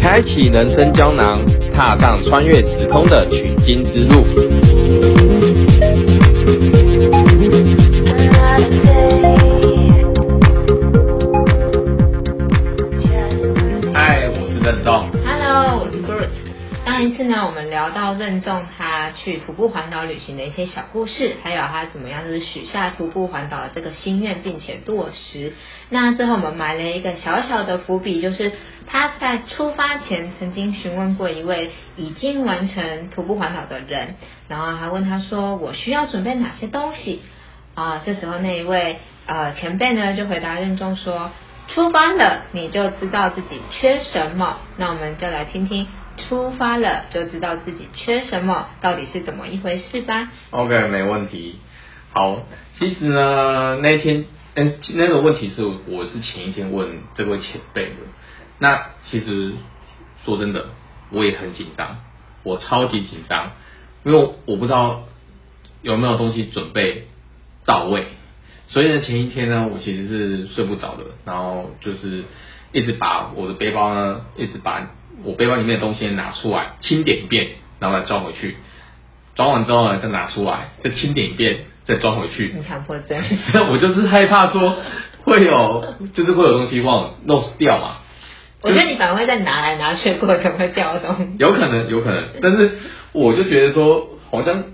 开启人生胶囊，踏上穿越时空的取经之路。们聊到任重他去徒步环岛旅行的一些小故事，还有他怎么样就是许下徒步环岛的这个心愿，并且落实。那最后我们埋了一个小小的伏笔，就是他在出发前曾经询问过一位已经完成徒步环岛的人，然后还问他说：“我需要准备哪些东西？”啊，这时候那一位呃前辈呢就回答任重说：“出发了，你就知道自己缺什么。”那我们就来听听出发了就知道自己缺什么到底是怎么一回事吧。OK，没问题。好，其实呢，那天，嗯，那个问题是我是前一天问这位前辈的。那其实说真的，我也很紧张，我超级紧张，因为我不知道有没有东西准备到位。所以呢，前一天呢，我其实是睡不着的，然后就是一直把我的背包呢，一直把我背包里面的东西拿出来清点一遍，然后再装回去。装完之后呢，再拿出来，再清点一遍，再装回去。你强迫症，我就是害怕说会有，就是会有东西忘 lost 掉嘛。我觉得你反而会再拿来拿去过程会掉的东西。有可能，有可能，但是我就觉得说，好像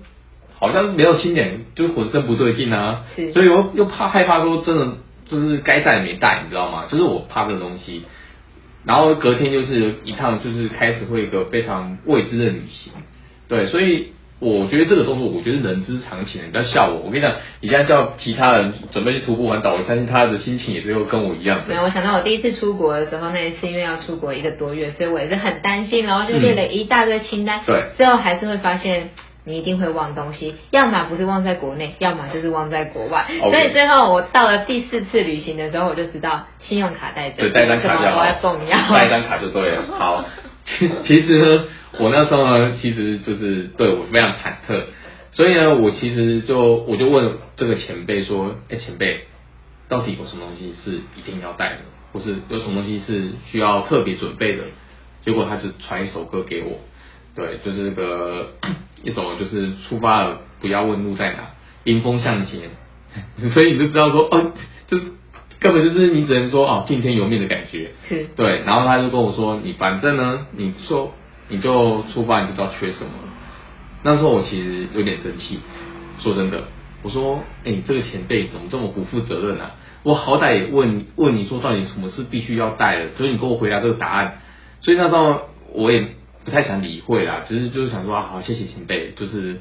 好像没有清点，就浑身不对劲啊，所以我又怕害怕说真的就是该带没带，你知道吗？就是我怕这个东西，然后隔天就是一趟就是开始会有一个非常未知的旅行，对，所以我觉得这个动作，我觉得人之常情，你不要笑我。我跟你讲，你现在叫其他人准备去徒步环岛，我相信他的心情也是会跟我一样的。没有，我想到我第一次出国的时候，那一次因为要出国一个多月，所以我也是很担心，然后就列了一大堆清单。对最后还是会发现你一定会忘东西，要么不是忘在国内，要么就是忘在国外。所以最后我到了第四次旅行的时候，我就知道信用卡带着，对，带张卡就好，重要。带一张卡就对了。好，其 其实呢，我那时候呢，其实就是对我非常忐忑，所以呢，我其实就我就问这个前辈说，哎，前辈，到底有什么东西是一定要带的，或是有什么东西是需要特别准备的？结果他只传一首歌给我，对，就是那个一首就是出发了，不要问路在哪，迎风向前，所以你就知道说，哦，就是根本就是你只能说哦，听天由命的感觉。是对，然后他就跟我说，你反正呢，你说你就出发，你就知道缺什么了。那时候我其实有点生气，说真的，我说，哎、这个前辈怎么这么不负责任啊？我好歹也问问你说，到底什么是必须要带的，所以你给我回答这个答案。所以那时候我也不太想理会啦，只是就是想说啊，好，谢谢前辈，就是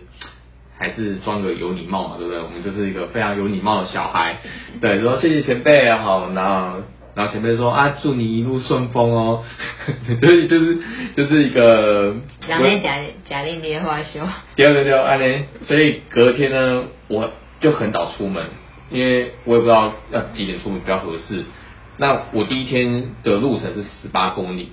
还是装个有礼貌嘛，对不对？我们就是一个非常有礼貌的小孩，对，说谢谢前辈啊，好，然后然后前辈说啊，祝你一路顺风哦，所以就是就是一个两天假假令烈花休。第二个就安呢，所以隔天呢，我就很早出门，因为我也不知道要几点出门比较合适。那我第一天的路程是十八公里，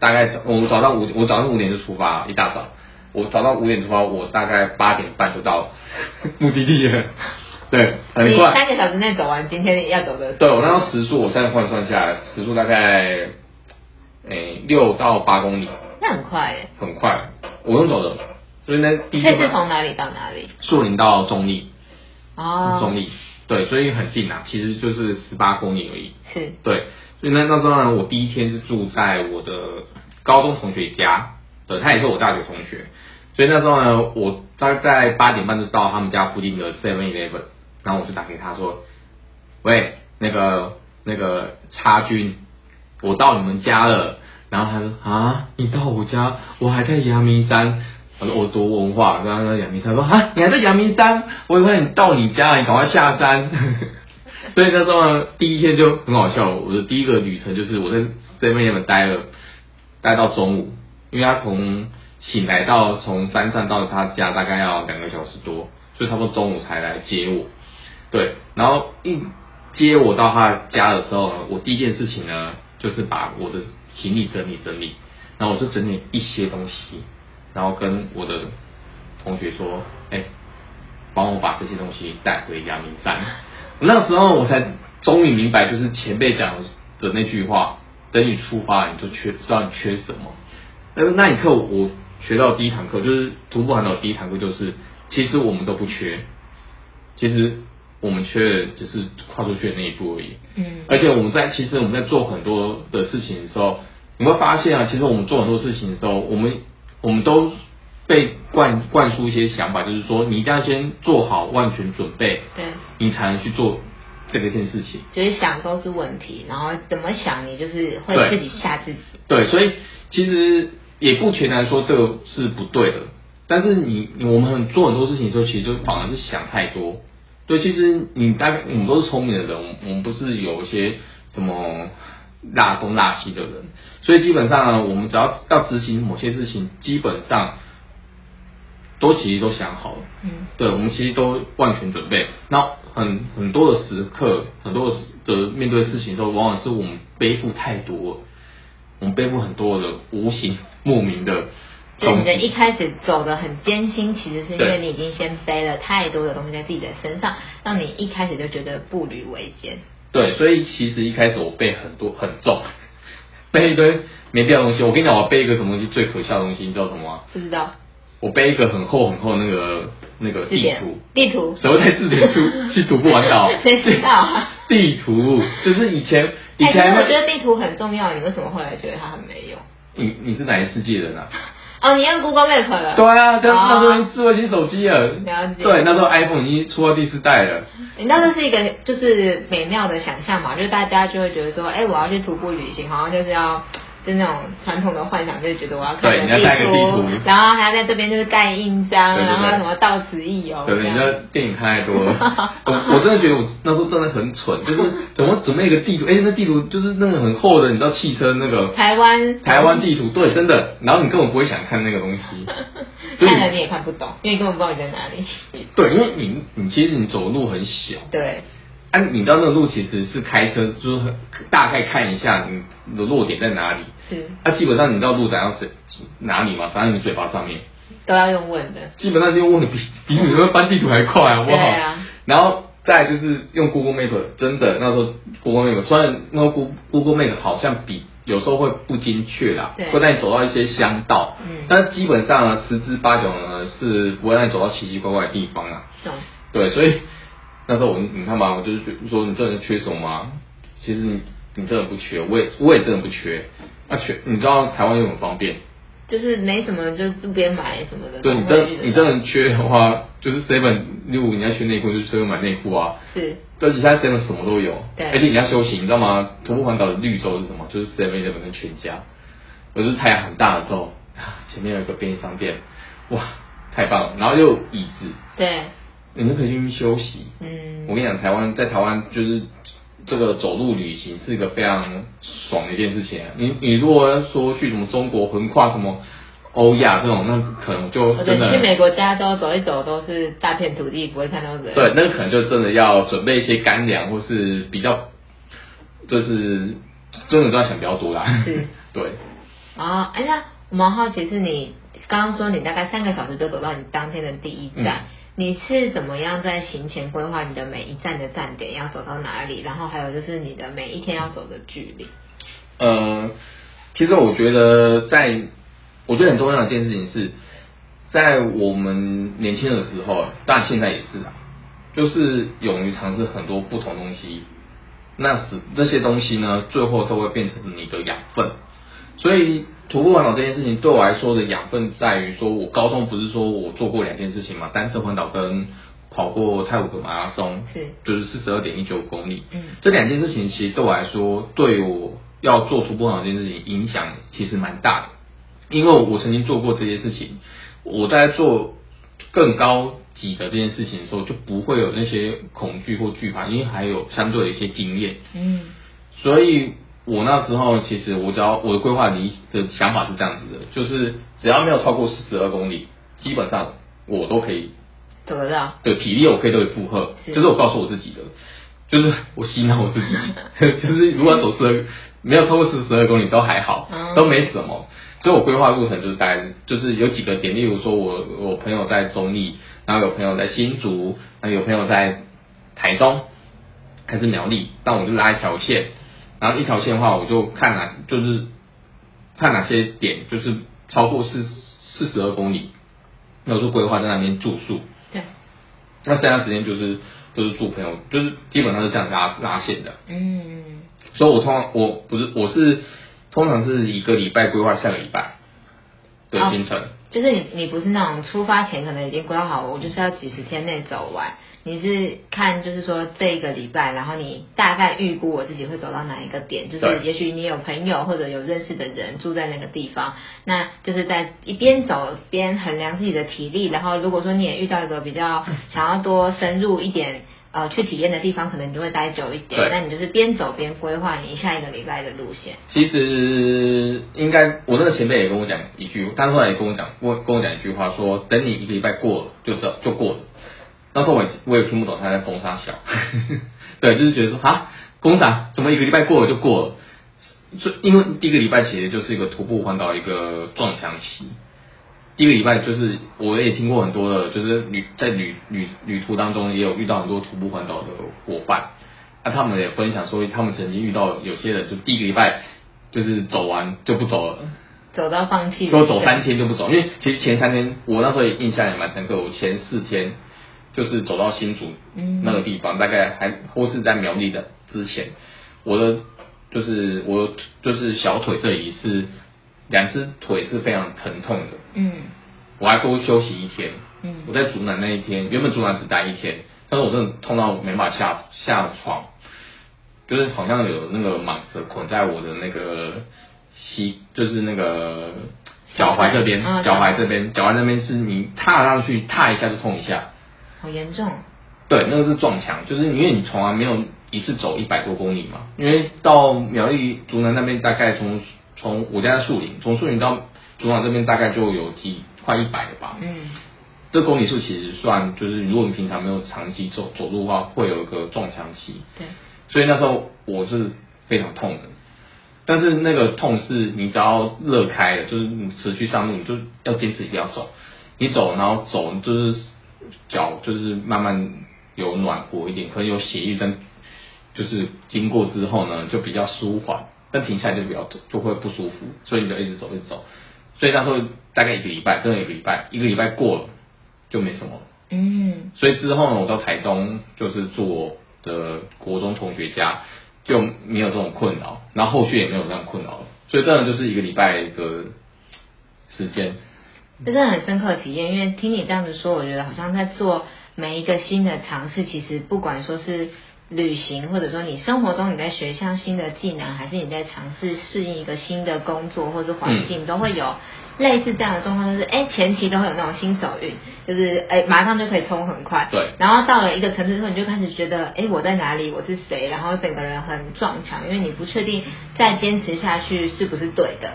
大概早我早上五我早上五点就出发，一大早，我早上五点出发，我大概八点半就到 目的地了，对，很你快。三个小时内走完今天要走的。对我那时候时速，我现在换算下来，时速大概诶六到八公里，那很快耶。很快，我用走的，所以那第一是从哪里到哪里？树林到中立，哦，中立，对，所以很近啊，其实就是十八公里而已。是对，所以那那时候呢，我第一天是住在我的高中同学家，对，他也是我大学同学，所以那时候呢，我大概八点半就到他们家附近的 Seven Eleven，然后我就打给他说，喂，那个那个叉君，我到你们家了，然后他说啊，你到我家，我还在阳明山。我说我读文化，然后说阳明山，说啊，你还在阳明山，我以为你到你家了，你赶快下山。所以那时候呢，第一天就很好笑。我的第一个旅程就是我在 Seven Eleven 待了，待到中午，因为他从醒来到从山上到他家大概要两个小时多，所以差不多中午才来接我。对，然后一接我到他家的时候呢，我第一件事情呢，就是把我的行李整理整理，然后我就整理一些东西，然后跟我的同学说，哎、帮我把这些东西带回阳明山。那时候我才终于明白，就是前辈讲的那句话：等你出发，你就缺知道你缺什么。那那一刻，我学到第一堂课就是徒步环岛第一堂课，就是其实我们都不缺，其实我们缺的只是跨出去的那一步而已。嗯而且我们在其实我们在做很多的事情的时候，你会发现啊，其实我们做很多事情的时候，我们我们都被灌灌输一些想法，就是说你一定要先做好万全准备，对，你才能去做这个件事情。就是想都是问题，然后怎么想你就是会自己吓自己。对，所以其实也不全然说这个是不对的，但是你你我们很做很多事情的时候，其实就反而是想太多。对，其实你大概我们都是聪明的人，我们我们不是有一些什么拉东拉西的人，所以基本上呢，我们只要要执行某些事情，基本上都其实都想好了。嗯，对，我们其实都万全准备。那很很多的时刻，很多的面对事情的时候，往往是我们背负太多了，我们背负很多的无形莫名的就你的。一开始走的很艰辛，其实是因为你已经先背了太多的东西在自己的身上，让你一开始就觉得步履维艰。对，所以其实一开始我背很多很重，背一堆没必要的东西。我跟你讲，我背一个什么东西最可笑的东西，你知道什么吗？不知道我背一个很厚很厚那个那个地图，地图什么在字典出去徒步环岛？谁知道啊？地图就是以前以哎，可是前会我觉得地图很重要，你为什么后来觉得它很没用？你你是哪一世界人啊？哦，你用 Google Map 了？对啊，跟哦那时候智慧型手机了，了解对，那时候 iPhone 已经出到第四代了。你知道这是一个就是美妙的想象嘛？就是大家就会觉得说，哎、我要去徒步旅行，好像就是要就那种传统的幻想，就是觉得我要看个地图。然后还要在这边就是盖印章，然后什么到此一游，对？你这样那电影看太多了，我我真的觉得我那时候真的很蠢，就是怎么准备一个地图？哎，那地图就是那个很厚的，你知道汽车那个台湾。台湾地图，对，真的，然后你根本不会想看那个东西，看了你也看不懂，因为你根本不知道你在哪里。对，因为你你其实你走的路很小，对，啊，你知道那个路其实是开车，就是大概看一下你的落点在哪里。是啊，基本上你知道路展要谁哪里吗？反正你嘴巴上面，都要用问的。基本上用问的比比你们翻地图还快，好不好？对啊然后再就是用 Google Map，真的那时候 Google Map 虽然那时候 Google Google Map 好像比有时候会不精确啦，会带你走到一些乡道，嗯但是基本上呢，十之八九呢是不会让你走到奇奇怪怪的地方啊。懂。对，所以那时候我你看嘛，我就是说你真的缺什么吗？其实你你真的不缺，我也我也真的不缺。那缺你知道台湾又很方便，就是没什么，就路边买什么的。对你真你真的缺的话，就是 seven，如果你要缺内裤，就是 seven 买内裤啊。是而且现在 seven 什么都有，对而且你要休息，你知道吗？徒步环岛的绿洲是什么？就是 seven eleven 跟全家。我就是太阳很大的时候，啊 前面有一个便利商店，哇，太棒了！然后又有椅子，对，你们可以去休息。嗯我跟你讲，台湾在台湾就是这个走路旅行是一个非常爽的一件事情、啊。你你如果要说去什么中国横跨什么欧亚这种，那可能就或者真的去美国加州走一走都是大片土地，不会看到人。对，那可能就真的要准备一些干粮，或是比较就是真的都要想比较多啦。是 对，哦，哎，那我蛮好奇，是你刚刚说你大概三个小时就走到你当天的第一站，嗯你是怎么样在行前规划你的每一站的站点要走到哪里？然后还有就是你的每一天要走的距离。呃，其实我觉得在，我觉得很重要的一件事情是，在我们年轻的时候，当然现在也是啊，就是勇于尝试很多不同东西，那是这些东西呢，最后都会变成你的养分。所以徒步环岛这件事情对我来说的养分在于说，我高中不是说我做过两件事情嘛，单车环岛跟跑过泰晤格马拉松，是就是四十二点一九公里。嗯这两件事情其实对我来说，对我要做徒步环岛这件事情影响其实蛮大的，因为我曾经做过这些事情，我在做更高级的这件事情的时候，就不会有那些恐惧或惧怕，因为还有相对的一些经验。嗯所以我那时候其实我只要我的规划理的想法是这样子的，就是只要没有超过四十二公里，基本上我都可以走得到。的体力我可以都可以负荷，是这是我告诉我自己的，就是我洗脑我自己，就是如果要走四没有超过四十二公里都还好嗯，都没什么。所以我规划路程就是大概就是有几个点，例如说我我朋友在中立，然后有朋友在新竹，然后有朋友在台中还是苗栗，那我就拉一条线，然后一条线的话，我就看哪就是看哪些点就是超过四四十二公里，那我就规划在那边住宿。对，那剩下时间就是就是住朋友，就是基本上是这样拉拉线的。嗯，所以我通常我不是我是通常是一个礼拜规划下个礼拜的行程。就是你你不是那种出发前可能已经规划好，我就是要几十天内走完。你是看就是说这一个礼拜，然后你大概预估我自己会走到哪一个点，就是也许你有朋友或者有认识的人住在那个地方，那就是在一边走边衡量自己的体力，然后如果说你也遇到一个比较想要多深入一点。呃，去体验的地方可能你就会待久一点，那你就是边走边规划你下一个礼拜的路线。其实应该我那个前辈也跟我讲一句，他后来也跟我讲，我跟我讲一句话说，等你一个礼拜过了就走就过了。那时候我也我也听不懂他在攻啥小，对，就是觉得说啊，攻啥？怎么一个礼拜过了就过了？所以因为第一个礼拜其实就是一个徒步环岛一个撞墙期，第一个礼拜就是我也听过很多的，就是旅在旅旅旅途当中也有遇到很多徒步环岛的伙伴，那、他们也分享说，他们曾经遇到有些人就第一个礼拜就是走完就不走了，走到放弃的说走三天就不走，因为其实前三天我那时候也印象也蛮深刻，我前四天就是走到新竹嗯。那个地方，大概还或是在苗栗的之前，我的就是我就是小腿这里是两只腿是非常疼痛的，嗯。我还多休息一天。嗯。我在竹南那一天，原本竹南只待一天，但是我真的痛到没办法下下床，就是好像有那个蟒蛇捆在我的那个膝，就是那个脚踝这边，嗯脚踝这边，脚踝那边是你踏上去踏一下就痛一下，好严重。对，那个是撞墙，就是因为你从来没有一次走一百多公里嘛，因为到苗栗竹南那边大概从从我家在树林，从树林到竹南这边大概就有几快一百了吧，嗯这公里数其实算，就是如果你平常没有长期走走路的话，会有一个撞墙期，对，所以那时候我是非常痛的。但是那个痛是你只要热开了，就是你持续上路，你就要坚持一定要走。你走，然后走就是脚就是慢慢有暖和一点，可能有血液在，就是经过之后呢，就比较舒缓。但停下来就比较就会不舒服，所以你就一直走一直走。所以那时候大概一个礼拜，真的一个礼拜，一个礼拜过了就没什么了。嗯所以之后呢，我到台中就是住我的国中同学家，就没有这种困扰，然后后续也没有这样困扰了。所以真的就是一个礼拜的时间。这真的很深刻的体验，因为听你这样子说，我觉得好像在做每一个新的尝试，其实不管说是旅行，或者说你生活中你在学一项新的技能，还是你在尝试适应一个新的工作或是环境，都会有类似这样的状况，就是哎前期都会有那种新手运，就是哎马上就可以冲很快，对。然后到了一个程度之后，你就开始觉得哎我在哪里，我是谁，然后整个人很撞墙，因为你不确定再坚持下去是不是对的，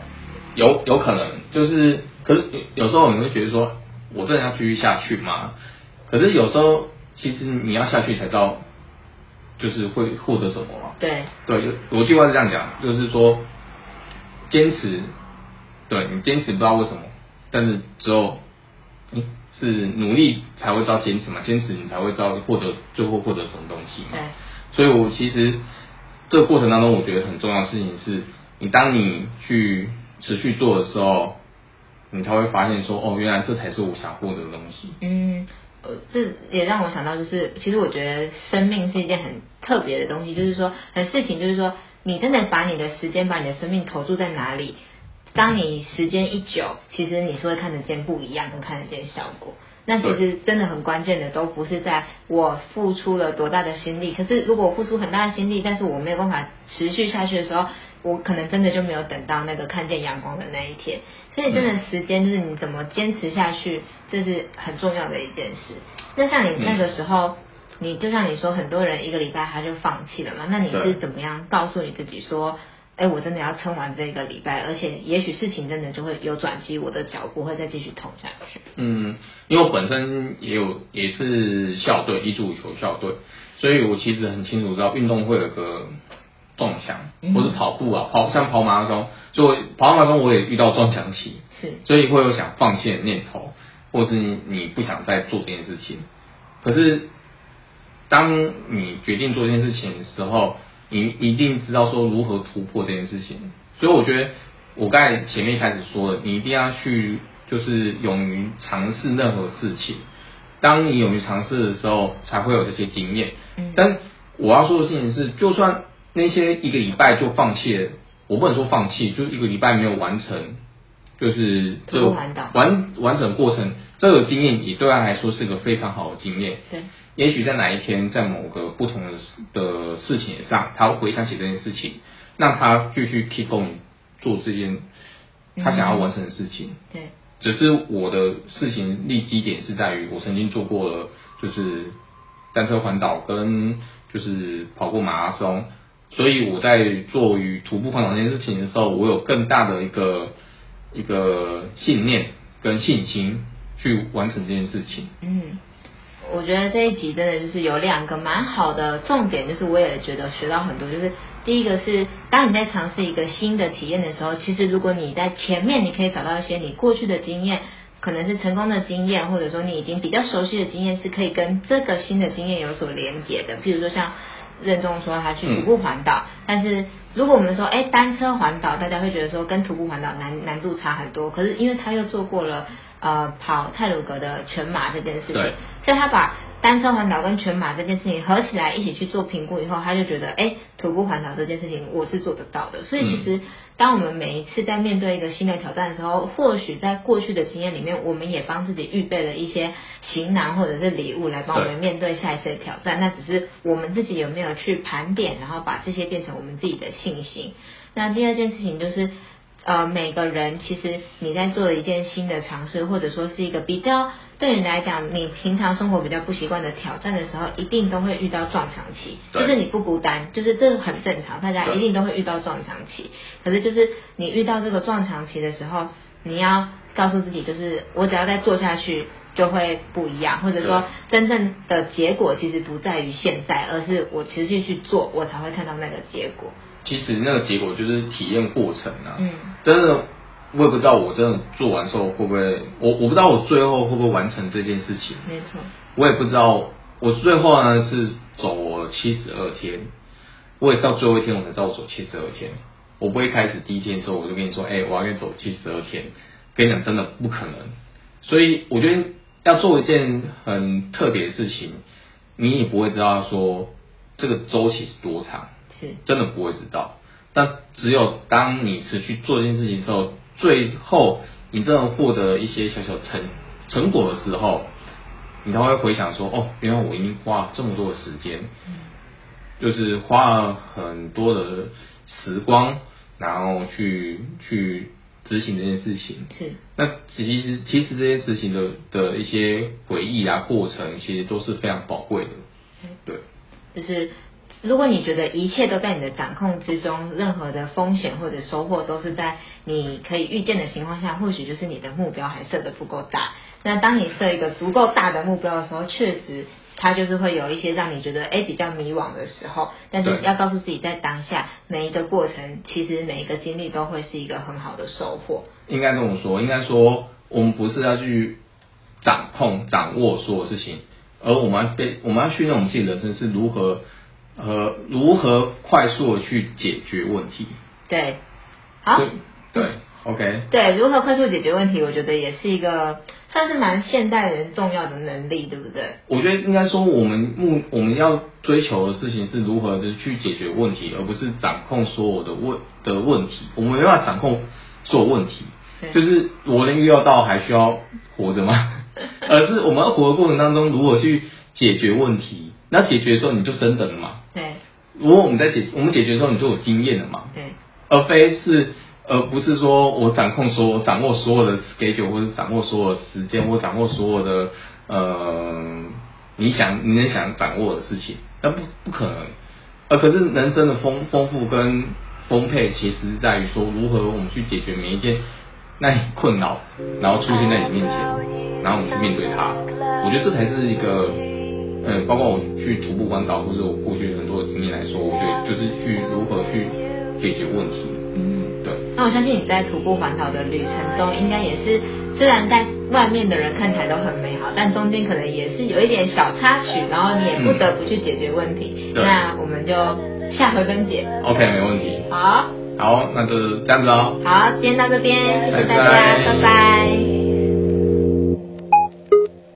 有有可能就是，可是有有时候你会觉得说，我真的要继续下去吗？可是有时候其实你要下去才知道，就是会获得什么嘛。对，对，有有句话是这样讲，就是说坚持，对你坚持不知道为什么，但是只有嗯是努力才会知道坚持嘛，坚持你才会知道获得最后获得什么东西嘛。对。所以我其实这个过程当中，我觉得很重要的事情是，你当你去持续做的时候，你才会发现说，哦，原来这才是我想获得的东西。嗯，呃，这也让我想到，就是其实我觉得生命是一件很特别的东西，就是说，很事情就是说，你真的把你的时间、把你的生命投注在哪里，当你时间一久，其实你是会看得见不一样，跟看得见效果。那其实真的很关键的，都不是在我付出了多大的心力，可是如果我付出很大的心力，但是我没有办法持续下去的时候，我可能真的就没有等到那个看见阳光的那一天。所以真的时间就是你怎么坚持下去，这是很重要的一件事。那像你那个时候，你就像你说，很多人一个礼拜他就放弃了嘛，那你是怎么样告诉你自己说？哎，我真的要撑完这个礼拜，而且也许事情真的就会有转机，我的脚步会再继续痛下去。嗯，因为我本身也有也是校队，一足球校队，所以我其实很清楚知道运动会有个撞墙嗯，或是跑步啊，跑像跑马拉松，就我跑马拉松我也遇到撞墙期，是所以会有想放弃的念头，或是你你不想再做这件事情。可是，当你决定做这件事情的时候，你一定知道说如何突破这件事情。所以我觉得，我刚才前面一开始说的，你一定要去就是勇于尝试任何事情。当你勇于尝试的时候，才会有这些经验。嗯但我要说的事情是，就算那些一个礼拜就放弃了，我不能说放弃，就是一个礼拜没有完成，就是这完完整过程，这个经验也对他来说是个非常好的经验。对，也许在哪一天，在某个不同的事的事情上，他会回想起这件事情，让他继续 keep going 做这件他想要完成的事情。对，只是我的事情立基点是在于，我曾经做过了，就是单车环岛跟就是跑过马拉松，所以我在做于徒步环岛这件事情的时候，我有更大的一个一个信念跟信心去完成这件事情。嗯，我觉得这一集真的就是有两个蛮好的重点，就是我也觉得学到很多。就是第一个是，当你在尝试一个新的体验的时候，其实如果你在前面你可以找到一些你过去的经验，可能是成功的经验，或者说你已经比较熟悉的经验，是可以跟这个新的经验有所连结的。譬如说像任重说他去徒步环岛，但是如果我们说哎单车环岛，大家会觉得说跟徒步环岛难难度差很多，可是因为他又做过了呃跑泰鲁格的全马这件事情，所以他把单车环岛跟全马这件事情合起来一起去做评估以后，他就觉得，哎，徒步环岛这件事情我是做得到的。所以其实，当我们每一次在面对一个新的挑战的时候，或许在过去的经验里面，我们也帮自己预备了一些行囊或者是礼物来帮我们面对下一次的挑战。那只是我们自己有没有去盘点，然后把这些变成我们自己的信心。那第二件事情就是。呃，每个人其实你在做一件新的尝试，或者说是一个比较对你来讲，你平常生活比较不习惯的挑战的时候，一定都会遇到撞墙期。就是你不孤单，就是这个很正常，大家一定都会遇到撞墙期。可是就是你遇到这个撞墙期的时候，你要告诉自己，就是我只要再做下去。就会不一样，或者说真正的结果其实不在于现在，而是我持续去做，我才会看到那个结果。其实那个结果就是体验过程啊。嗯，真的，我也不知道我真的做完之后会不会，我我不知道我最后会不会完成这件事情。没错。我也不知道，我最后呢是走七十二天，我也到最后一天我才知道我走七十二天。我不会开始第一天的时候我就跟你说，哎、我要跟你走七十二天，跟你讲真的不可能。所以我觉得要做一件很特别的事情，你也不会知道说这个周期是多长。是真的不会知道。但只有当你持续做这件事情之后，最后你真的获得一些小小成成果的时候，你才会回想说，哦，原来我已经花了这么多的时间，就是花了很多的时光，然后去去执行这件事情。是，那其实其实这些事情的的一些回忆啊过程，其实都是非常宝贵的。对。就是如果你觉得一切都在你的掌控之中，任何的风险或者收获都是在你可以预见的情况下，或许就是你的目标还设得不够大。那当你设一个足够大的目标的时候，确实它就是会有一些让你觉得哎比较迷惘的时候。但是要告诉自己，在当下每一个过程，其实每一个经历都会是一个很好的收获。应该这么说，应该说我们不是要去掌控、掌握所有事情，而我们要被我们要训练我们自己的人生是如何呃如何快速的去解决问题。对，好对，对，OK，对，如何快速解决问题，我觉得也是一个算是蛮现代人重要的能力，对不对？我觉得应该说我们目我们要追求的事情是如何的去解决问题，而不是掌控所有的问的问题。我们没办法掌控所有问题，就是我能预料到还需要活着吗？而是我们要活的过程当中，如何去解决问题？那解决的时候你就升等了嘛。对如果我们在解我们解决的时候，你就有经验了嘛。对而非是而不是说我掌控所有掌握所有的 schedule，或者掌握所有的时间，或掌握所有的呃你想你能想掌握的事情，那不不可能。呃，可是人生的丰丰富跟丰沛，其实是在于说如何我们去解决每一件那你困扰，然后出现在你面前，然后我们去面对它。我觉得这才是一个呃包括我去徒步环岛，或者我过去很多的经历来说，我觉得就是去如何去解决问题。嗯。对，那我相信你在徒步环岛的旅程中，应该也是虽然在外面的人看起来都很美好，但中间可能也是有一点小插曲，然后你也不得不去解决问题。对那我们就下回分解。OK，没问题。好，好，那就这样子哦。好，今天到这边，谢谢大家拜拜家，